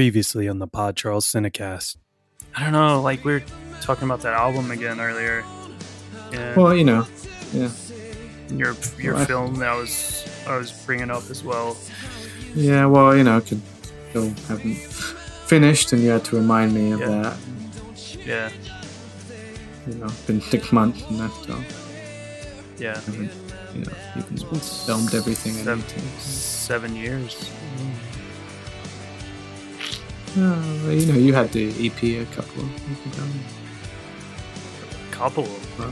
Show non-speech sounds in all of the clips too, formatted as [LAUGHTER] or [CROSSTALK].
Previously on the Pod Charles Cinecast. I don't know, like we were talking about that album again earlier. Well, you know, yeah, your your well, film that was I was bringing up as well. yeah. Well, you know, I could still haven't finished, and you had to remind me of Yeah. that. Yeah, You know, it's been six months, and that's all. yeah. haven't, you've filmed everything I Seven, seven years. Well, you know, you had the EP a couple of weeks ago. Couple of Wow.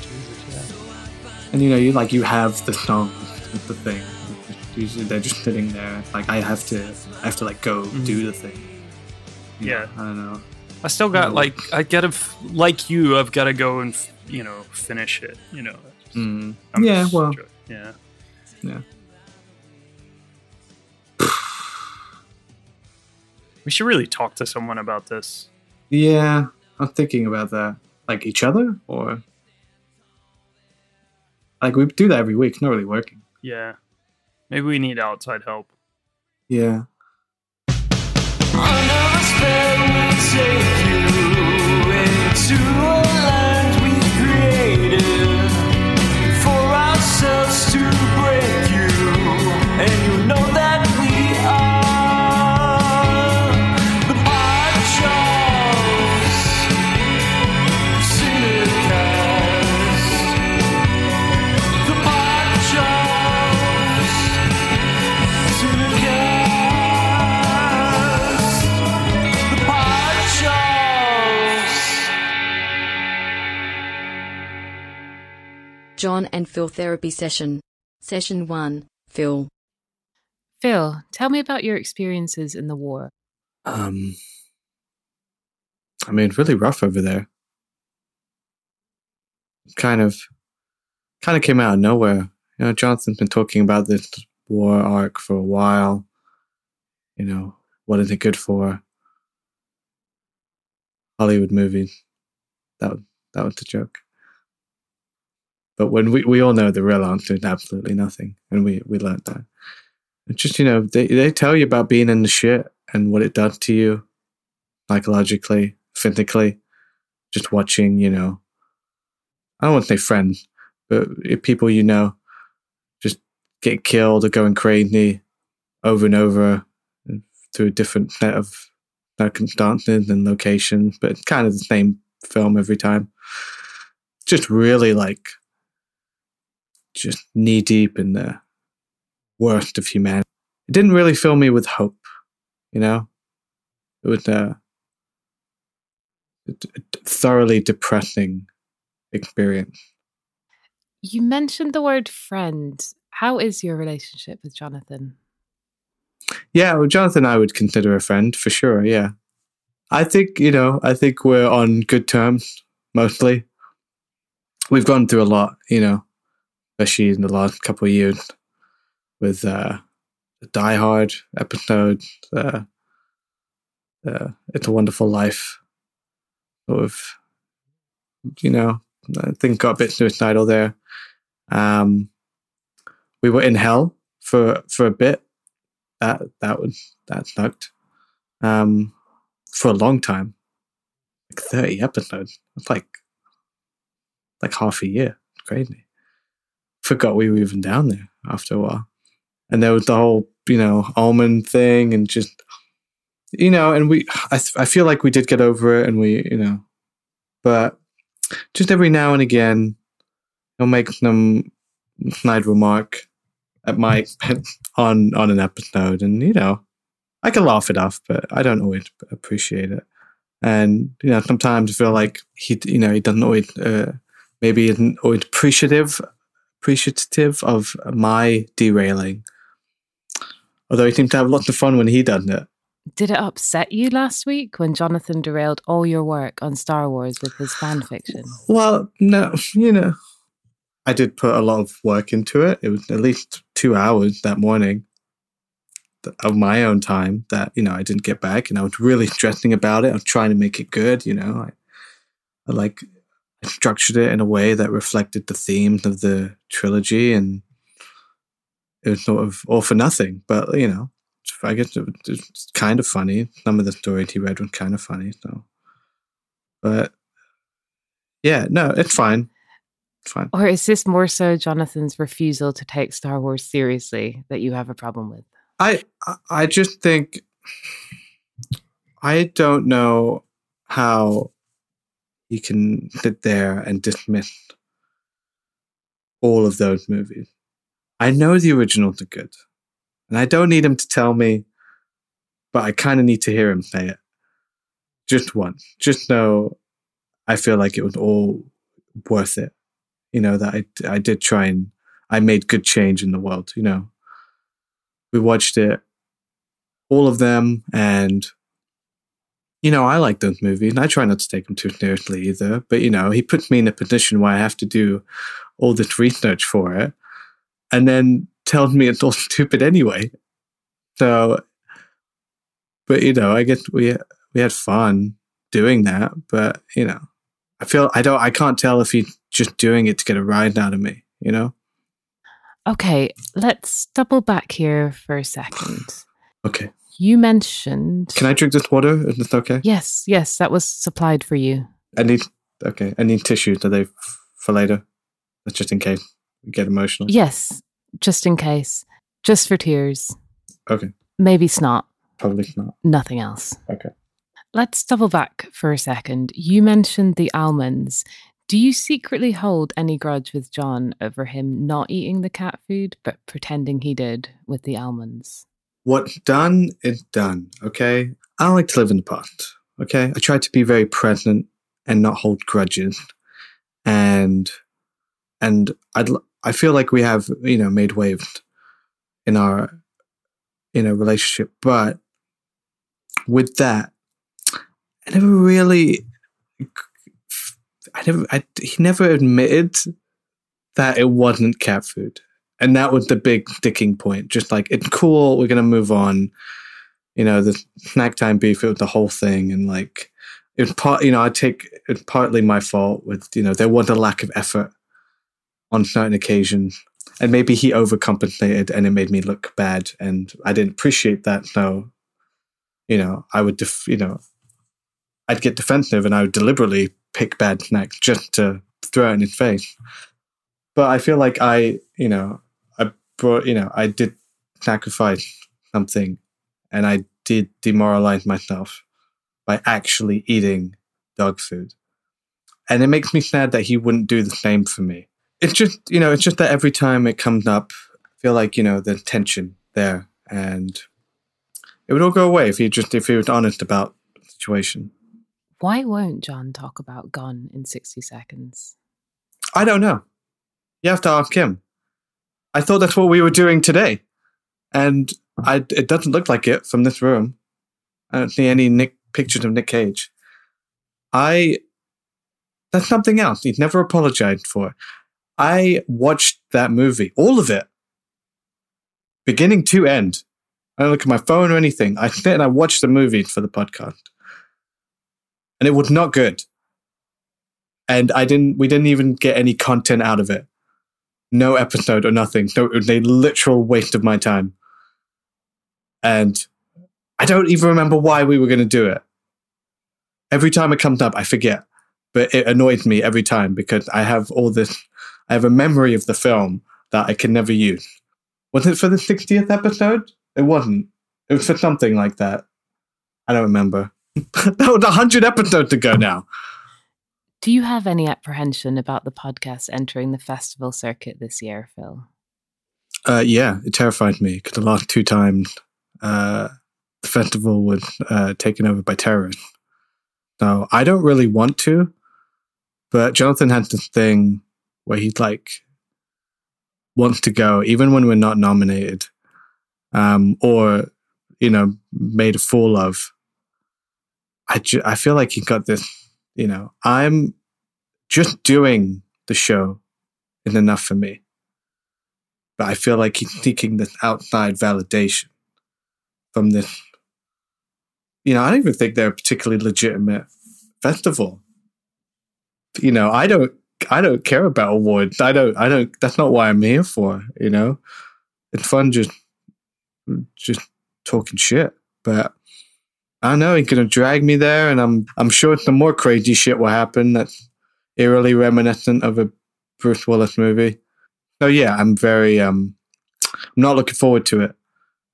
Jesus, yeah. And you know, you like you have the songs the thing. Usually they're just sitting there. Like I have to, I have to like go Mhm. do the thing. You Yeah. know, I don't know. I still got like I gotta like you. I've got to go and you know finish it. You know. Mm. Yeah, well, yeah. yeah. We should really talk to someone about this. Yeah, I'm thinking about that. Like each other, or like we do that every week. It's not really working. Yeah. Maybe we need outside help. Yeah. Another spell will take you into a land Jon and Fil therapy session. Session 1. Fil. Fil, tell me about your experiences in the war. Um. I mean, really rough over there. Kind of, kind of came out of nowhere. You know, Johnson's been talking about this war arc for a while. You know, what is it good for? Hollywood movies. That was, that was the joke. But when we, we all know the real answer is absolutely nothing, and we we learned that. It's just you know they they tell you about being in the shit and what it does to you, psychologically, physically. Just watching, you know, I don't want to say friends, but people you know just get killed or going crazy over and over mm, through a different set of circumstances and locations, but it's kind of the same film every time. Just really like, just knee deep in the worst of humanity. It didn't really fill me with hope, you know? It was uh, a thoroughly depressing experience. You mentioned the word friend. How is your relationship with Jonathan? Yeah, well, Jonathan, I would consider a friend for sure. Yeah, I think you know, I think we're on good terms mostly. We've gone through a lot, you know, especially in the last couple of years with uh, the Die Hard episode, uh, uh, It's a Wonderful Life. Sort of, you know, I think got a bit suicidal there. Um, we were in hell for for a bit that that was that sucked. Um, for a long time, like thirty episodes. It's like like half a year. Crazy. Forgot we were even down there after a while, and there was the whole you know almond thing, and just you know, and we I I feel like we did get over it, and we you know, but just every now and again, he'll make some snide remark at my [LAUGHS] on on an episode, and you know, I can laugh it off, but I don't always appreciate it. And you know, sometimes I feel like he, you know, he doesn't always, uh, maybe isn't always appreciative, appreciative of my derailing. Although he seemed to have lots of fun when he does it. Did it upset you last week when Jonathan derailed all your work on Star Wars with his fan fiction? Well, no, [LAUGHS] you know, I did put a lot of work into it. It was at least two hours that morning of my own time that you know I didn't get back, and I was really [LAUGHS] stressing about it. I was trying to make it good. You know, I, I like I structured it in a way that reflected the themes of the trilogy, and it was sort of all for nothing. But you know, I guess it's kind of funny. Some of the stories he read were kind of funny. So, but yeah, no, it's fine. It's fine. Or is this more so Jonathan's refusal to take Star Wars seriously that you have a problem with? I I- I just think I don't know how he can sit there and dismiss all of those movies. I know the originals are good, and I don't need him to tell me, but I kind of need to hear him say it just once. Just know I feel like it was all worth it. You know that I I did try and I made good change in the world. You know we watched it, all of them, and you know, I like those movies, and I try not to take them too seriously either. But you know, he puts me in a position where I have to do all this research for it, and then tells me it's all [LAUGHS] stupid anyway. So, but you know, I guess we we had fun doing that. But you know, I feel I don't, I can't tell if he's just doing it to get a ride out of me. You know? Okay, let's double back here for a second. Okay. You mentioned. Can I drink this water? Is this okay? Yes, yes, that was supplied for you. I need okay. I need tissues. Are they for later? That's just in case we get emotional. Yes, just in case. Just for tears. Okay. Maybe snot. Probably not. Nothing else. Okay. Let's double back for a second. You mentioned the almonds. Do you secretly hold any grudge with Jon over him not eating the cat food, but pretending he did with the almonds? What's done is done. Okay. I like to live in the past. Okay. I try to be very present and not hold grudges. And and I'd I feel like we have you know made waves in our in a relationship, but with that, I never really. I never. I, he never admitted that it wasn't cat food, and that was the big sticking point. Just like it's cool, we're gonna move on. You know, the snack time beef, it was the whole thing, and like it was part. You know, I take it's partly my fault with you know there was a lack of effort on certain occasions, and maybe he overcompensated, and it made me look bad, and I didn't appreciate that. So, you know, I would, def- you know, I'd get defensive, and I would deliberately pick bad snacks just to throw it in his face. But I feel like I, you know, brought, you know, I did sacrifice something, and I did demoralize myself by actually eating dog food. And it makes me sad that he wouldn't do the same for me. It's just, you know, it's just that every time it comes up, I feel like, you know, there's tension there. And it would all go away if he just, if he was honest about the situation. Why won't Jon talk about Gone in 60 seconds? I don't know. You have to ask him. I thought that's what we were doing today. And I, it doesn't look like it from this room. I don't see any Nick pictures of Nick Cage. I that's something else. He's never apologized for. I watched that movie, all of it, beginning to end. I don't look at my phone or anything. I sit and I watched the movie for the podcast, and it was not good. And I didn't. We didn't even get any content out of it. No episode or nothing. So it was a literal waste of my time. And I don't even remember why we were going to do it. Every time it comes up, I forget. But it annoys me every time because I have all this, I have a memory of the film that I can never use. Was it for the 60th episode? It wasn't. It was for something like that. I don't remember. [LAUGHS] that was 100 episodes ago now. Do you have any apprehension about the podcast entering the festival circuit this year, Fil? Uh, yeah, it terrified me because the last two times uh, the festival was uh, taken over by terrorists. Now, I don't really want to, but Jonathan has this thing where he's like wants to go even when we're not nominated, um, or you know made a fool of. I ju- I feel like he got this. You know, I'm just doing the show is enough for me but I feel like he's seeking this outside validation from this. You know, I don't even think they're a particularly legitimate festival. You know, I don't, I don't care about awards. I don't, I don't. That's not why I'm here for. You know, it's fun just, just talking shit. But I know he's gonna drag me there, and I'm I'm sure some more crazy shit will happen that's eerily reminiscent of a Bruce Willis movie. So yeah, I'm very um, I'm not looking forward to it.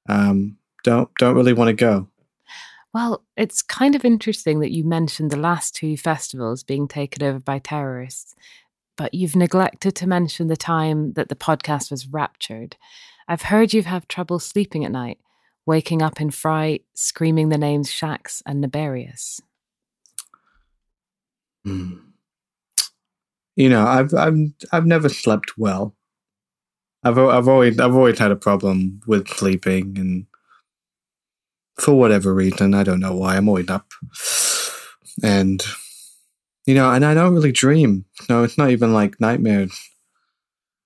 Um, don't don't really want to go. Well, it's kind of interesting that you mentioned the last two festivals being taken over by terrorists, but you've neglected to mention the time that the podcast was raptured. I've heard you've had trouble sleeping at night, waking up in fright, screaming the names Shax and Naberius. Hmm. You know, I've I've I've never slept well. I've I've always I've always had a problem with sleeping, and for whatever reason, I don't know why, I'm always up, and you know, and I don't really dream. No, it's not even like nightmares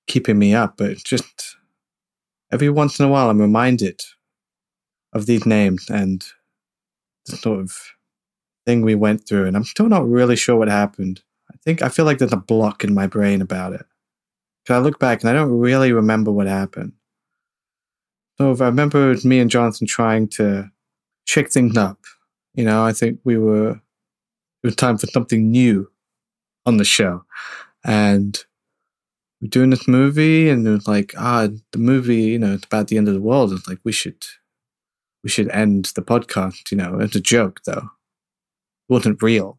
keeping me up, but just every once in a while I'm reminded of these names and the sort of thing we went through, and I'm still not really sure what happened. I think I feel like there's a block in my brain about it. Cause I look back and I don't really remember what happened. So I remember me and Jonathan trying to shake things up. You know, I think we were it was time for something new on the show. And we're doing this movie and it was like, ah, the movie, you know, it's about the end of the world. It's like we should we should end the podcast, you know. It's a joke though. It wasn't real.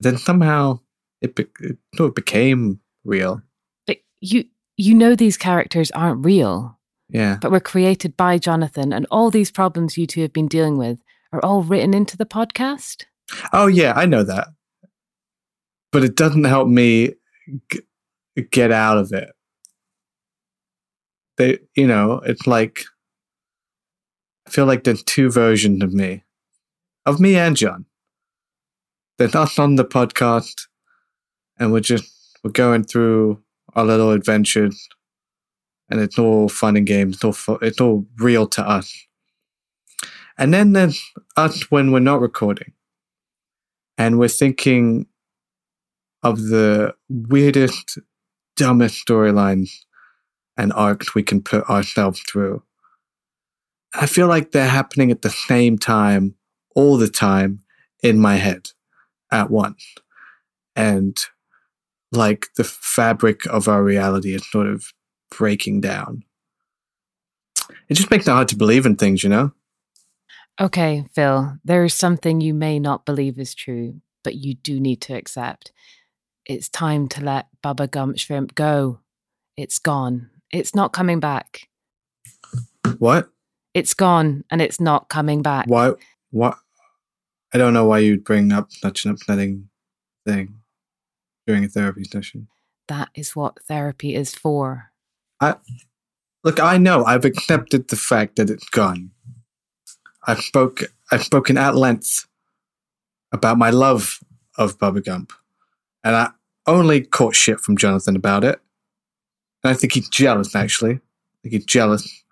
Then somehow it, be- it sort of became real. But you you know these characters aren't real, Yeah. but were created by Jonathan, and all these problems you two have been dealing with are all written into the podcast. Oh yeah, I know that. But it doesn't help me g- get out of it. They, you know, it's like I feel like there's two versions of me, of me and John. There's us on the podcast, and we're just we're going through our little adventures, and it's all fun and games. It's all it's all real to us. And then there's us when we're not recording and we're thinking of the weirdest, dumbest storylines and arcs we can put ourselves through. I feel like they're happening at the same time, all the time, in my head at once. And like the fabric of our reality is sort of breaking down. It just makes it hard to believe in things, you know? Okay, Fil, there is something you may not believe is true, but you do need to accept. It's time to let Bubba Gump Shrimp go. It's gone. It's not coming back. What? It's gone and it's not coming back. Why? What? I don't know why you'd bring up such an upsetting thing during a therapy session. That is what therapy is for. Look, I know I've accepted the fact that it's gone. I've spoke. I've spoken at length about my love of Bubba Gump, and I only caught shit from Jonathan about it. And I think he's jealous. Actually, I think he's jealous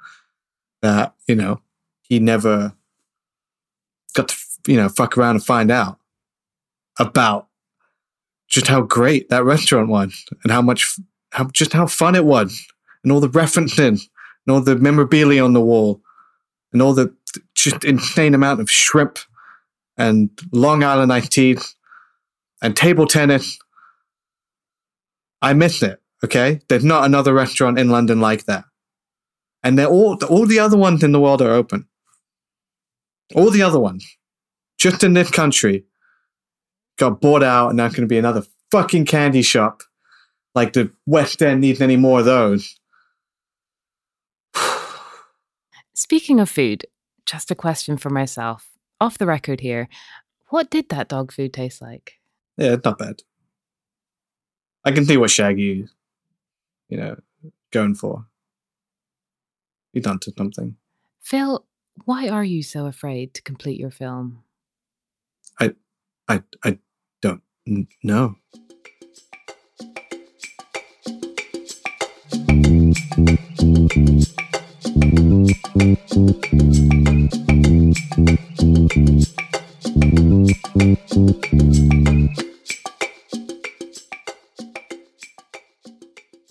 that you know he never got to you know fuck around and find out about just how great that restaurant was and how much how just how fun it was and all the referencing and all the memorabilia on the wall and all the just insane amount of shrimp and Long Island iced teas and table tennis. I miss it. Okay, there's not another restaurant in London like that, and they're all all the other ones in the world are open. All the other ones, just in this country, got bought out, and there's going to be another fucking candy shop. Like the West End needs any more of those. Speaking of food, just a question for myself. Off the record here, what did that dog food taste like? Yeah, not bad. I can see what Shaggy, you know, going for. He's to something. Fil, why are you so afraid to complete your film? I, I I don't n- know.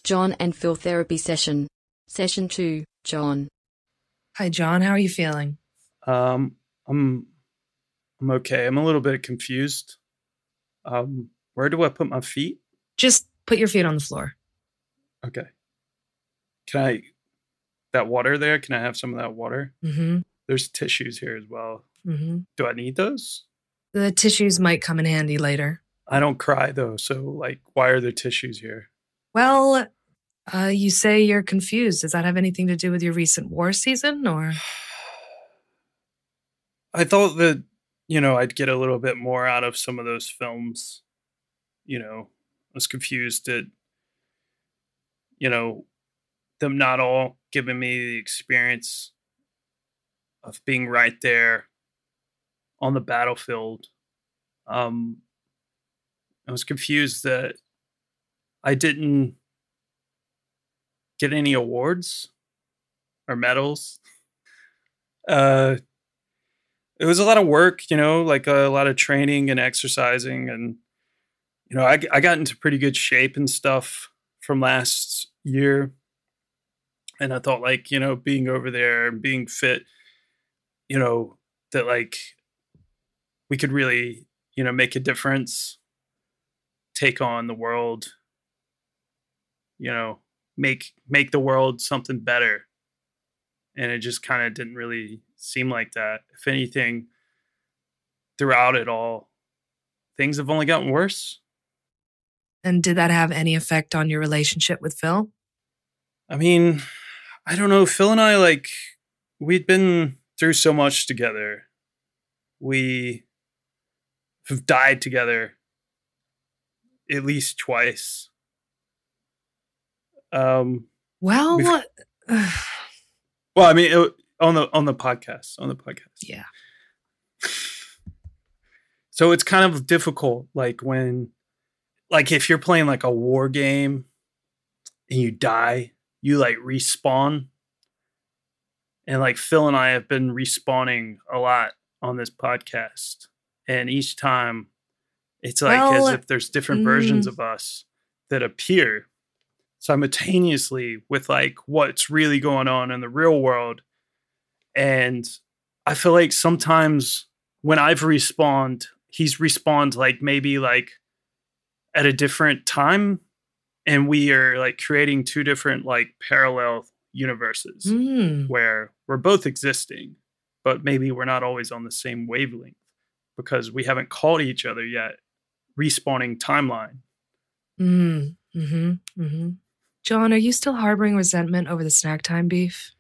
Jon and Fil therapy session. Session 2. Jon. Hi, Jon. How are you feeling? Um, I'm I'm okay. I'm a little bit confused. Um, where do I put my feet? Just put your feet on the floor. Okay. Can I that water there? Can I have some of that water? Mm-hmm. There's tissues here as well. Mm-hmm. Do I need those? The tissues might come in handy later. I don't cry though, so like why are there tissues here? Well, uh, you say you're confused. Does that have anything to do with your recent war season, or I thought that, you know, I'd get a little bit more out of some of those films. You know, I was confused at, you know, them not all giving me the experience of being right there on the battlefield. Um, I was confused that I didn't get any awards or medals. Uh, it was a lot of work, you know, like a lot of training and exercising. And, you know, I, I got into pretty good shape and stuff from last year. And I thought, like, you know, being over there and being fit, you know, that like we could really, you know, make a difference, take on the world, you know, make make the world something better. And it just kind of didn't really seem like that. If anything, throughout it all, things have only gotten worse. and did that have any effect on your relationship with Fil? I mean, I don't know. Fil and I, like, we'd been through so much together. We have died together at least twice. Um, Well, We've- [SIGHS] well, I mean, it, on the on the podcast, on the podcast. yeah. [SIGHS] So it's kind of difficult, like when, like if you're playing like a war game and you die, you like respawn. And like Fil and I have been respawning a lot on this podcast. And each time it's like Well, as if there's different versions mm. of us that appear simultaneously with like what's really going on in the real world. And I feel like sometimes when I've respawned, he's respawned like maybe like at a different time. And we are like creating two different like parallel universes Mm. where we're both existing, but maybe we're not always on the same wavelength because we haven't called each other yet. Respawning timeline. Mm. Mm-hmm. Mm-hmm. Jon, are you still harboring resentment over the snack time beef?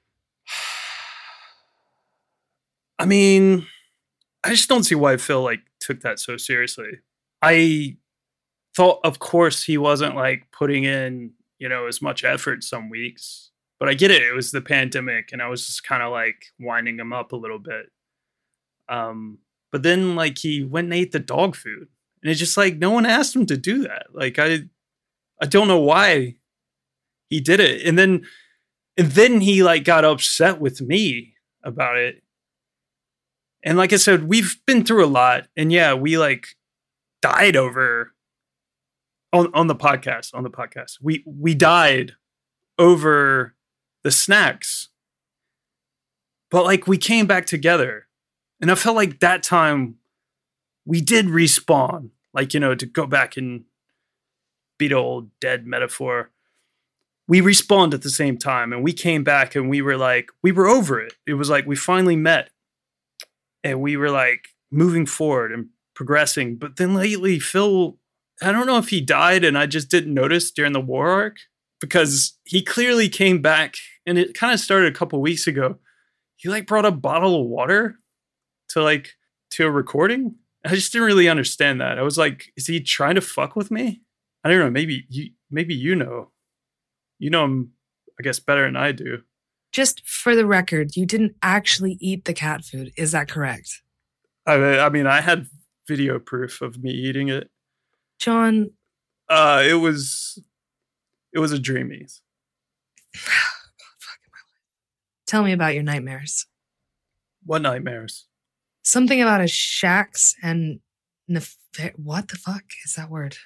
[SIGHS] I mean, I just don't see why Fil like took that so seriously. I thought, of course, he wasn't like putting in, you know, as much effort some weeks. But I get it. It was the pandemic, and I was just kind of like winding him up a little bit. Um, but then like he went and ate the dog food, and it's just like no one asked him to do that. Like I, I don't know why he did it, and then, and then he like got upset with me about it and like I said, we've been through a lot. And yeah, we like died over on on the podcast, on the podcast. We we died over the snacks. But like we came back together. And I felt like that time we did respawn. Like, you know, to go back and beat old dead metaphor. We respawned at the same time and we came back and we were like, we were over it. It was like we finally met and we were like moving forward and progressing. But then lately, Fil, I don't know if he died and I just didn't notice during the war arc because he clearly came back and it kind of started a couple weeks ago. He like brought a bottle of water to like to a recording. I just didn't really understand that. I was like, is he trying to fuck with me? I don't know. Maybe you, maybe you know, you know him, I guess better than I do. Just for the record, you didn't actually eat the cat food. Is that correct? I, I mean, I had video proof of me eating it. Jon, Uh, it was, it was a dreamies. [SIGHS] tell me about your nightmares. What nightmares? Something about a Shax and nef- what the fuck is that word?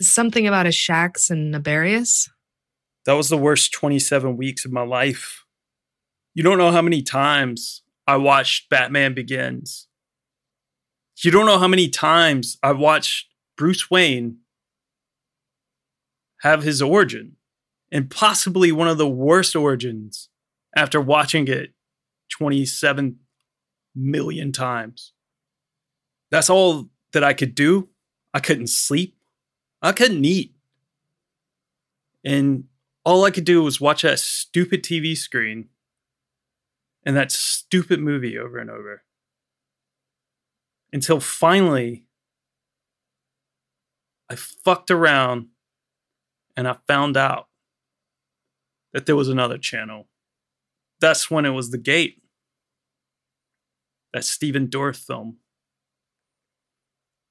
Something about a Shax and nefarious. That was the worst 27 weeks of my life. You don't know how many times I watched Batman Begins. You don't know how many times I watched Bruce Wayne have his origin and possibly one of the worst origins after watching it 27 million times. That's all that I could do. I couldn't sleep. I couldn't eat. And all I could do was watch that stupid TV screen and that stupid movie over and over. Until finally, I fucked around and I found out that there was another channel. That's when it was The Gate, that Stephen Dorff film.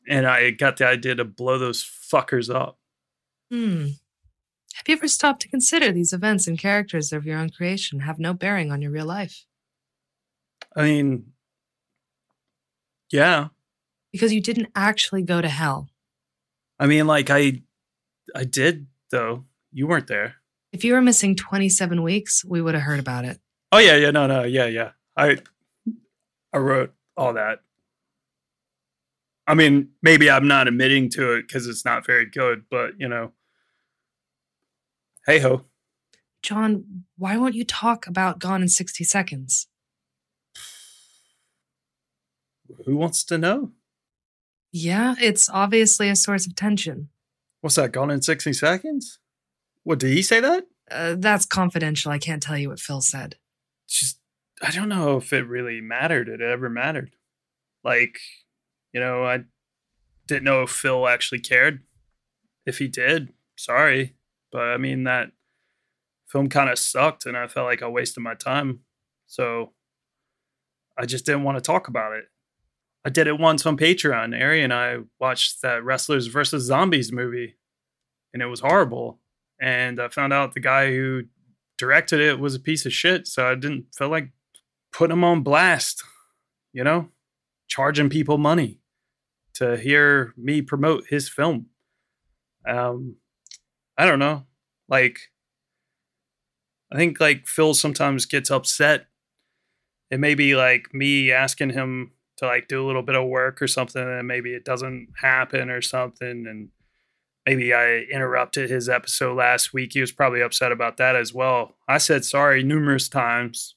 And I got the idea to blow those fuckers up. Hmm. Have you ever stopped to consider these events and characters of your own creation have no bearing on your real life? I mean, yeah. Because you didn't actually go to hell. I mean, like I, I did though. You weren't there. If you were missing 27 weeks, we would have heard about it. Oh yeah, yeah, no, no, yeah, yeah. I, I wrote all that. I mean, maybe I'm not admitting to it because it's not very good, but you know, hey ho. Jon, why won't you talk about Gone in 60 Seconds? Who wants to know? Yeah, it's obviously a source of tension. What's that? Gone in 60 seconds? What did he say that? Uh, that's confidential. I can't tell you what Fil said. Just I don't know if it really mattered. It ever mattered. Like, you know, I didn't know if Fil actually cared. If he did, sorry. But I mean that film kind of sucked and I felt like I wasted my time. So I just didn't want to talk about it. I did it once on Patreon. Ari and I watched that Wrestlers versus Zombies movie, and it was horrible. And I found out the guy who directed it was a piece of shit, so I didn't feel like putting him on blast, you know, charging people money to hear me promote his film. Um, I don't know. Like, I think like Fil sometimes gets upset. It may be like me asking him to like do a little bit of work or something and maybe it doesn't happen or something and maybe I interrupted his episode last week. He was probably upset about that as well. I said sorry numerous times.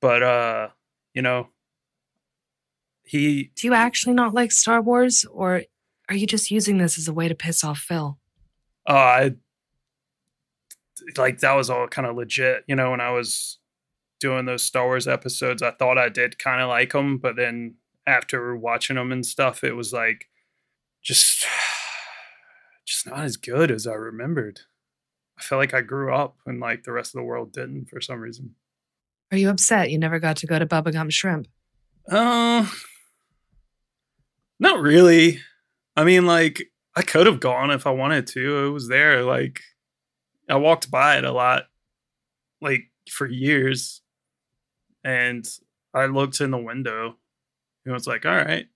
But uh, you know, he Do you actually not like Star Wars, or are you just using this as a way to piss off Fil? Uh I like that was all kind of legit, you know, when I was doing those Star Wars episodes, I thought I did kind of like them, but then after watching them and stuff, it was like just [SIGHS] just not as good as I remembered. I felt like I grew up and like the rest of the world didn't for some reason. Are you upset you never got to go to Bubba Gump Shrimp? Uh, not really. I mean, like I could have gone if I wanted to. It was there. Like I walked by it a lot, like for years, and I looked in the window and was like, "All right."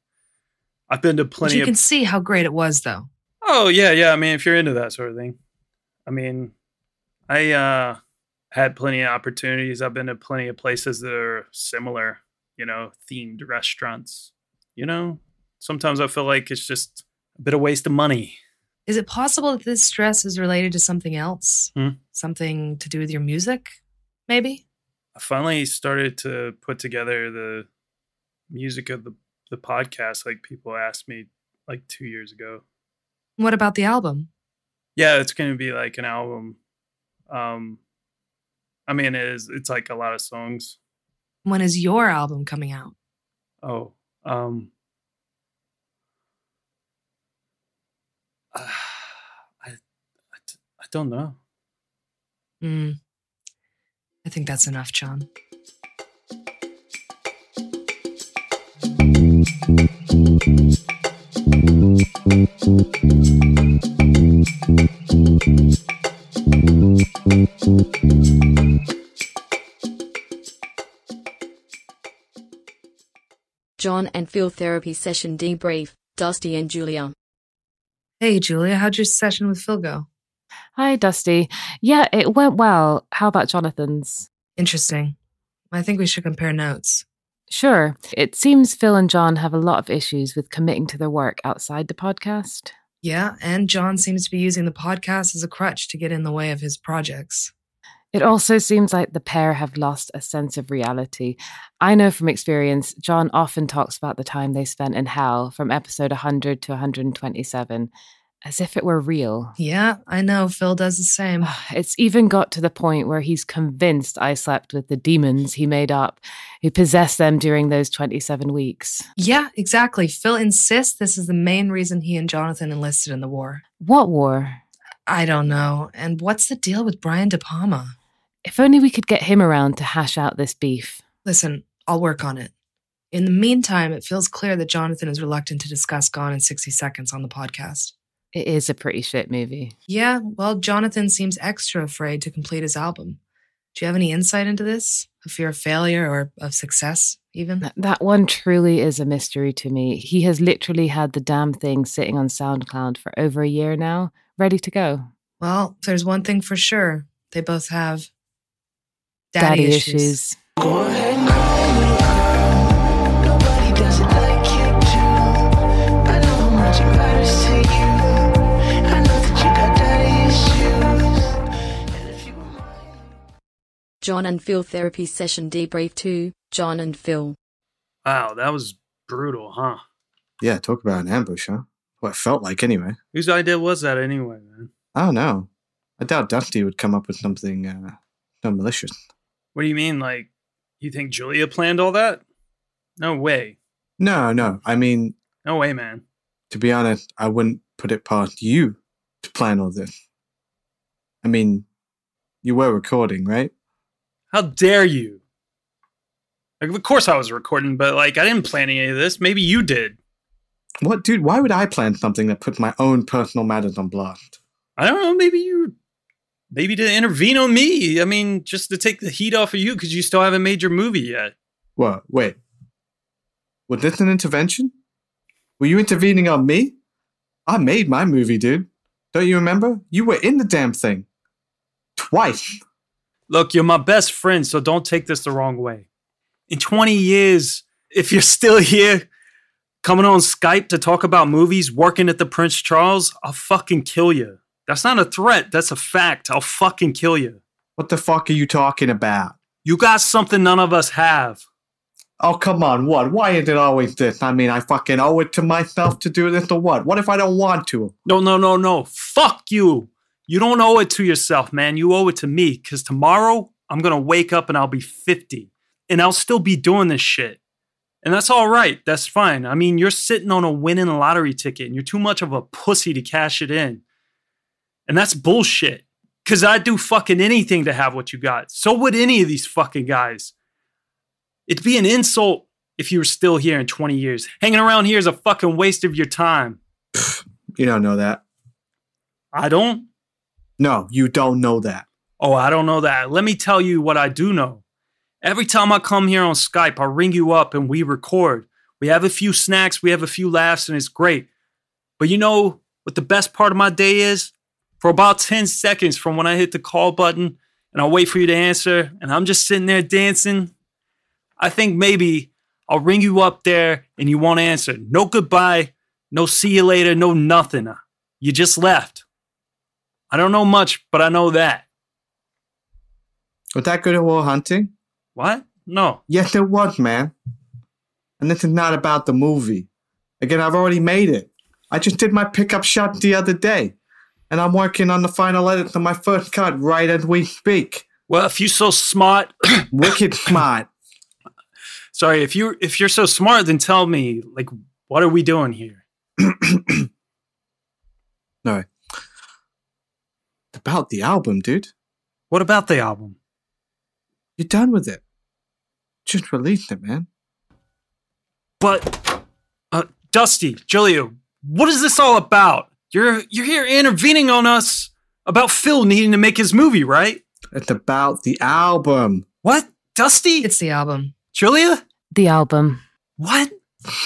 I've been to But plenty you of. can see how great it was, though. Oh yeah, yeah. I mean, if you're into that sort of thing, I mean, I uh had plenty of opportunities. I've been to plenty of places that are similar, you know, themed restaurants. You know, sometimes I feel like it's just a bit of waste of money. Is it possible that this stress is related to something else? Hmm. Something to do with your music, maybe? I finally started to put together the music of the the podcast like people asked me like 2 years ago. What about the album? Yeah, it's going to be like an album. Um I mean, it is it's like a lot of songs. When is your album coming out? Oh, um, [SIGHS] I, I, d- I don't know. Hmm. I think that's enough, Jon. Jon and Fil therapy session debrief. Dusty and Julia. Hey, Julia, how'd your session with Fil go? Hi, Dusty. Yeah, it went well. How about Jonathan's? Interesting. I think we should compare notes. Sure. It seems Fil and Jon have a lot of issues with committing to their work outside the podcast. Yeah, and Jon seems to be using the podcast as a crutch to get in the way of his projects. It also seems like the pair have lost a sense of reality. I know from experience, Jon often talks about the time they spent in hell from episode 100 to 127 as if it were real. Yeah, I know. Fil does the same. Ah, it's even got to the point where he's convinced I slept with the demons he made up, who possessed them during those 27 weeks. Yeah, exactly. Fil insists this is the main reason he and Jonathan enlisted in the war. What war? I don't know. And what's the deal with Brian De Palma? If only we could get him around to hash out this beef. Listen, I'll work on it. In the meantime, it feels clear that Jonathan is reluctant to discuss Gone in 60 Seconds on the podcast. It is a pretty shit movie. Yeah, well, Jonathan seems extra afraid to complete his album. Do you have any insight into this? A fear of failure or of success, even? Th- That one truly is a mystery to me. He has literally had the damn thing sitting on SoundCloud for over a year now, ready to go. Well, there's one thing for sure. They both have daddy, issues. Go ahead and call me girl. Nobody does it like you do. I know how much it matters to you. I know that you got daddy issues. And if you. Jon and Fil therapy session debrief 2. Jon and Fil. Wow, that was brutal, huh? Yeah, talk about an ambush, huh? What it felt like anyway. Whose idea was that anyway, man? I don't know. I doubt Dusty would come up with something uh, no malicious. What do you mean? Like, you think Julia planned all that? No way. No, no. I mean, No way, man. to be honest, I wouldn't put it past you to plan all this. I mean, you were recording, right? How dare you? Like, of course I was recording, but like, I didn't plan any of this. Maybe you did. What, dude? Why would I plan something that puts my own personal matters on blast? I don't know. Maybe you, maybe to intervene on me. I mean, just to take the heat off of you because you still haven't made your movie yet. What? Wait. Was this an intervention? Were you intervening on me? I made my movie, dude. Don't you remember? You were in the damn thing. Twice. Look, you're my best friend, so don't take this the wrong way. In 20 years, if you're still here, coming on Skype to talk about movies, working at the Prince Charles, I'll fucking kill you. That's not a threat. That's a fact. I'll fucking kill you. What the fuck are you talking about? You got something none of us have. Oh, come on. What? Why is it always this? I mean, I fucking owe it to myself to do this or what? What if I don't want to? No, no, no, no. Fuck you. You don't owe it to yourself, man. You owe it to me because tomorrow I'm going to wake up and I'll be 50 and I'll still be doing this shit. And that's all right. That's fine. I mean, you're sitting on a winning lottery ticket and you're too much of a pussy to cash it in. And that's bullshit because I'd do fucking anything to have what you got. So would any of these fucking guys. It'd be an insult if you were still here in 20 years. Hanging around here is a fucking waste of your time. You don't know that. I don't. No, you don't know that. Oh, I don't know that. Let me tell you what I do know. Every time I come here on Skype, I ring you up and we record. We have a few snacks, we have a few laughs, and it's great. But you know what the best part of my day is? For about 10 seconds from when I hit the call button and I'll wait for you to answer, and I'm just sitting there dancing, I think maybe I'll ring you up there and you won't answer. No goodbye, no see you later, no nothing. You just left. I don't know much, but I know that. Was that good at war hunting? What? No. Yes, it was, man. And this is not about the movie. Again, I've already made it. I just did my pickup shot the other day. And I'm working on the final edits of my first cut right as we speak. Well, if you're so smart, [COUGHS] Wicked smart. sorry, if you if you're so smart, then tell me, like, what are we doing here? [COUGHS] No. About the album, dude. What about the album? You're done with it. Just release it, man. But uh Dusty, Julia, what is this all about? You're you're here intervening on us about Fil needing to make his movie, right? It's about the album. What? Dusty? It's the album, Julia? The album. What?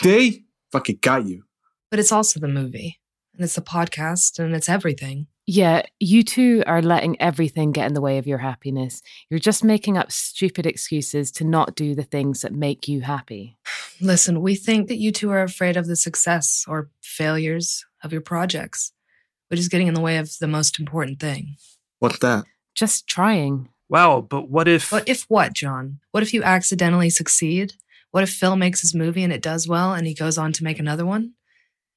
They Fucking got you. but it's also the movie, and it's the podcast, and it's everything. Yeah, you two are letting everything get in the way of your happiness. You're just making up stupid excuses to not do the things that make you happy. [SIGHS] Listen, we think that you two are afraid of the success or failures of your projects, which is getting in the way of the most important thing. What's that? Just trying. Wow, but what if But if what, Jon? What if you accidentally succeed? What if Fil makes his movie and it does well and he goes on to make another one?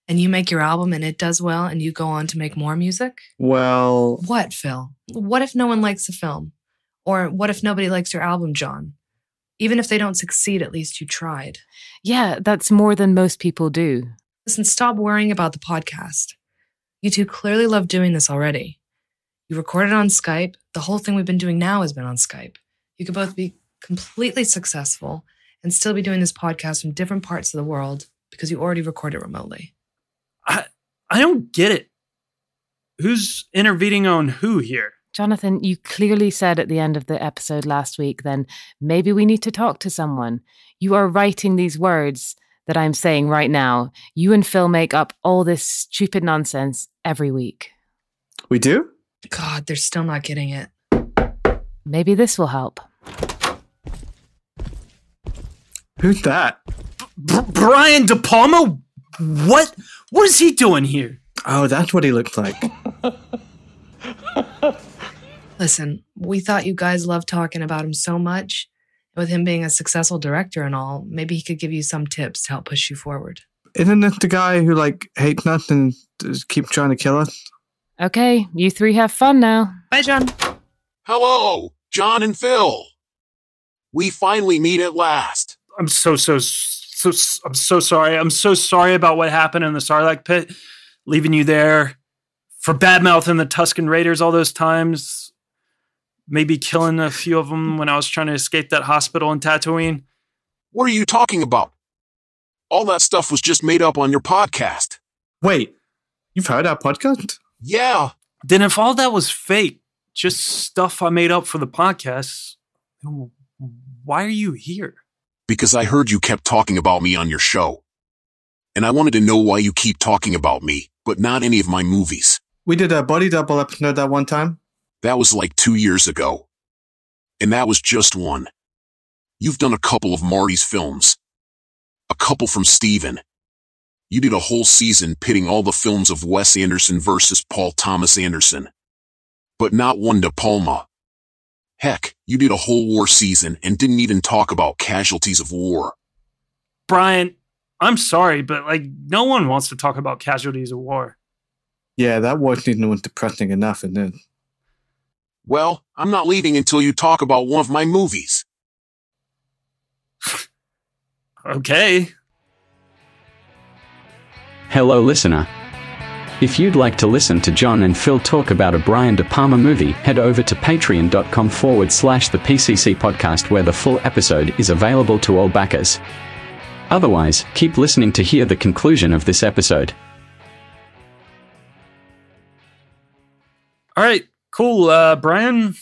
And you make your album and it does well and you go on to make more music? Well, What, Fil? What if no one likes the film? Or what if nobody likes your album, Jon? Even if they don't succeed, at least you tried. Yeah, that's more than most people do. Listen, stop worrying about the podcast. You two clearly love doing this already. You recorded on Skype. The whole thing we've been doing now has been on Skype. You could both be completely successful and still be doing this podcast from different parts of the world because you already recorded remotely. I I don't get it. Who's intervening on who here? Jonathan, you clearly said at the end of the episode last week, then maybe we need to talk to someone. You are writing these words that I'm saying right now. You and Fil make up all this stupid nonsense every week. we do? God, they're still not getting it. Maybe this will help. Who's that? Br- Brian De Palma? What? What is he doing here? Oh, that's what he looked like. Listen, we thought you guys loved talking about him so much. With him being a successful director and all, maybe he could give you some tips to help push you forward. Isn't it the guy who like hates us and just keeps trying to kill us? Okay, you three have fun now. Bye, Jon. Hello, Jon and Fil. We finally meet at last. I'm so so so I'm so sorry. I'm so sorry about what happened in the Sarlacc pit, leaving you there for badmouth mouthing the Tusken Raiders all those times. Maybe killing a few of them when I was trying to escape that hospital in Tatooine. What are you talking about? All that stuff was just made up on your podcast. Wait, you've heard our podcast? Yeah, Then if all that was fake, just stuff I made up for the podcast, why are you here? Because I heard you kept talking about me on your show. And I wanted to know why you keep talking about me, but not any of my movies. We did a body double episode that one time. That was like two years ago. And that was just one. You've done a couple of Marty's films. A couple from Steven. You did a whole season pitting all the films of Wes Anderson versus Paul Thomas Anderson. But not one De Palma. Heck, you did a whole war season and didn't even talk about casualties of war. Brian, I'm sorry, but like no one wants to talk about casualties of war. Yeah, that wasn't even depressing enough, and then Well, I'm not leaving until you talk about one of my movies. [LAUGHS] Okay. Hello, listener. If you'd like to listen to Jon and Fil talk about a Brian De Palma movie, head over to patreon.com forward slash the PCC podcast where the full episode is available to all backers. Otherwise, keep listening to hear the conclusion of this episode. All right. Cool. Uh Brian,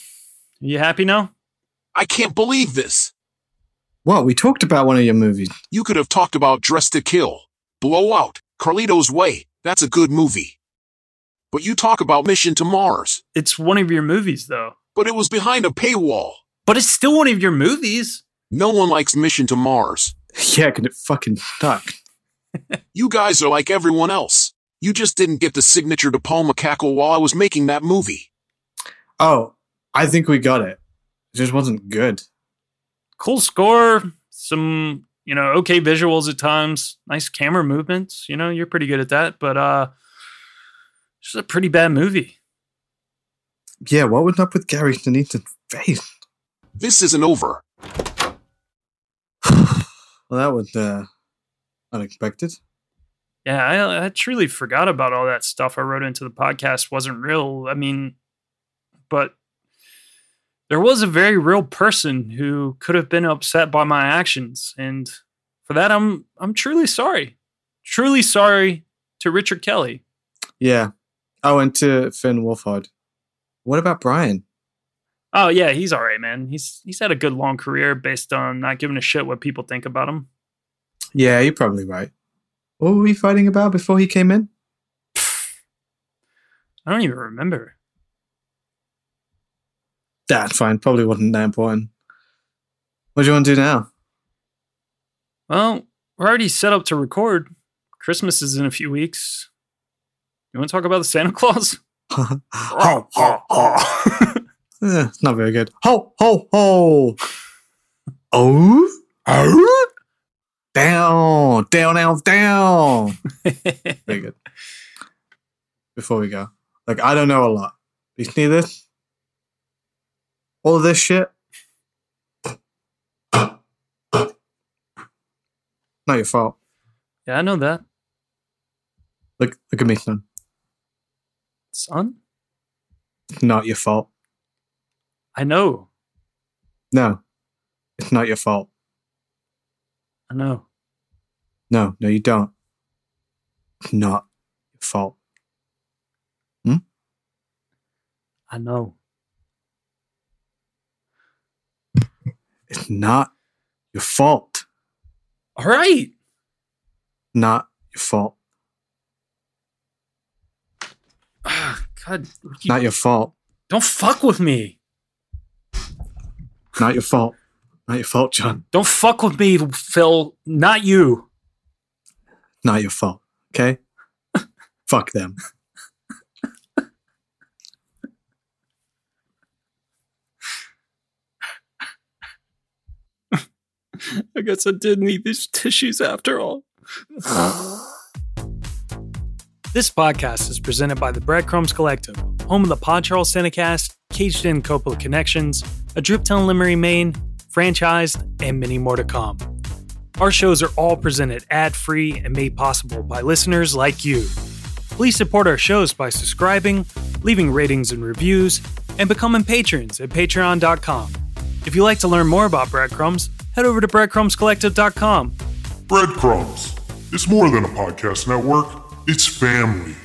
you happy now? I can't believe this. what? We talked about one of your movies. You could have talked about Dressed to Kill, Blowout, Carlito's Way. That's a good movie. But you talk about Mission to Mars. It's one of your movies though. But it was behind a paywall. But it's still one of your movies. No one likes Mission to Mars. Yeah, can it fucking suck? [LAUGHS] You guys are like everyone else. You just didn't get the signature to Paul cackle while I was making that movie. Oh, I think we got it. It just wasn't good. Cool score, some, you know, okay visuals at times, nice camera movements, you know, you're pretty good at that, but uh just a pretty bad movie. Yeah, what was up with Gary Sinise's face? This isn't over. [SIGHS] Well, that was uh, unexpected. Yeah, I, I truly forgot about all that stuff I wrote into the podcast wasn't real. I mean, but there was a very real person who could have been upset by my actions, and for that, I'm I'm truly sorry, truly sorry to Richard Kelly. Yeah. Oh, and to Finn Wolfhard. What about Brian? Oh yeah, he's all right, man. He's he's had a good long career based on not giving a shit what people think about him. Yeah, you're probably right. What were we fighting about before he came in? I don't even remember. That's fine. Probably wasn't that important. What do you want to do now? Well, we're already set up to record. Christmas is in a few weeks. You want to talk about the Santa Claus? [LAUGHS] ho, ho, ho. Eh, it's not very good. Ho, ho, ho. Oh? Oh? Down, down, down, down. [LAUGHS] Very good. Before we go, like, I don't know a lot. Do you see this? All this shit? Not your fault. yeah, I know that. Look, look at me, son. Son? Not your fault. I know. No, it's not your fault. I know. No, no, you don't. It's not your fault. Hmm? I know. It's not your fault. All right. Not your fault. Ah, God, you- Not your fault. don't fuck with me. Not your fault. Not your fault, Jon. Don't fuck with me, Fil. Not you. Not your fault. Okay? [LAUGHS] Fuck them. I guess I did need these tissues after all. This podcast is presented by the Breadcrumbs Collective, home of the Pod Charles Cinecast, Caged In Coppola Connections, A Driptown Limerick, Maine, Franchised, and many more to come. Our shows are all presented ad free and made possible by listeners like you. Please support our shows by subscribing, leaving ratings and reviews, and becoming patrons at patreon.com. If you'd like to learn more about Breadcrumbs, head over to breadcrumbscollective.com. Breadcrumbs. It's more than a podcast network, it's family.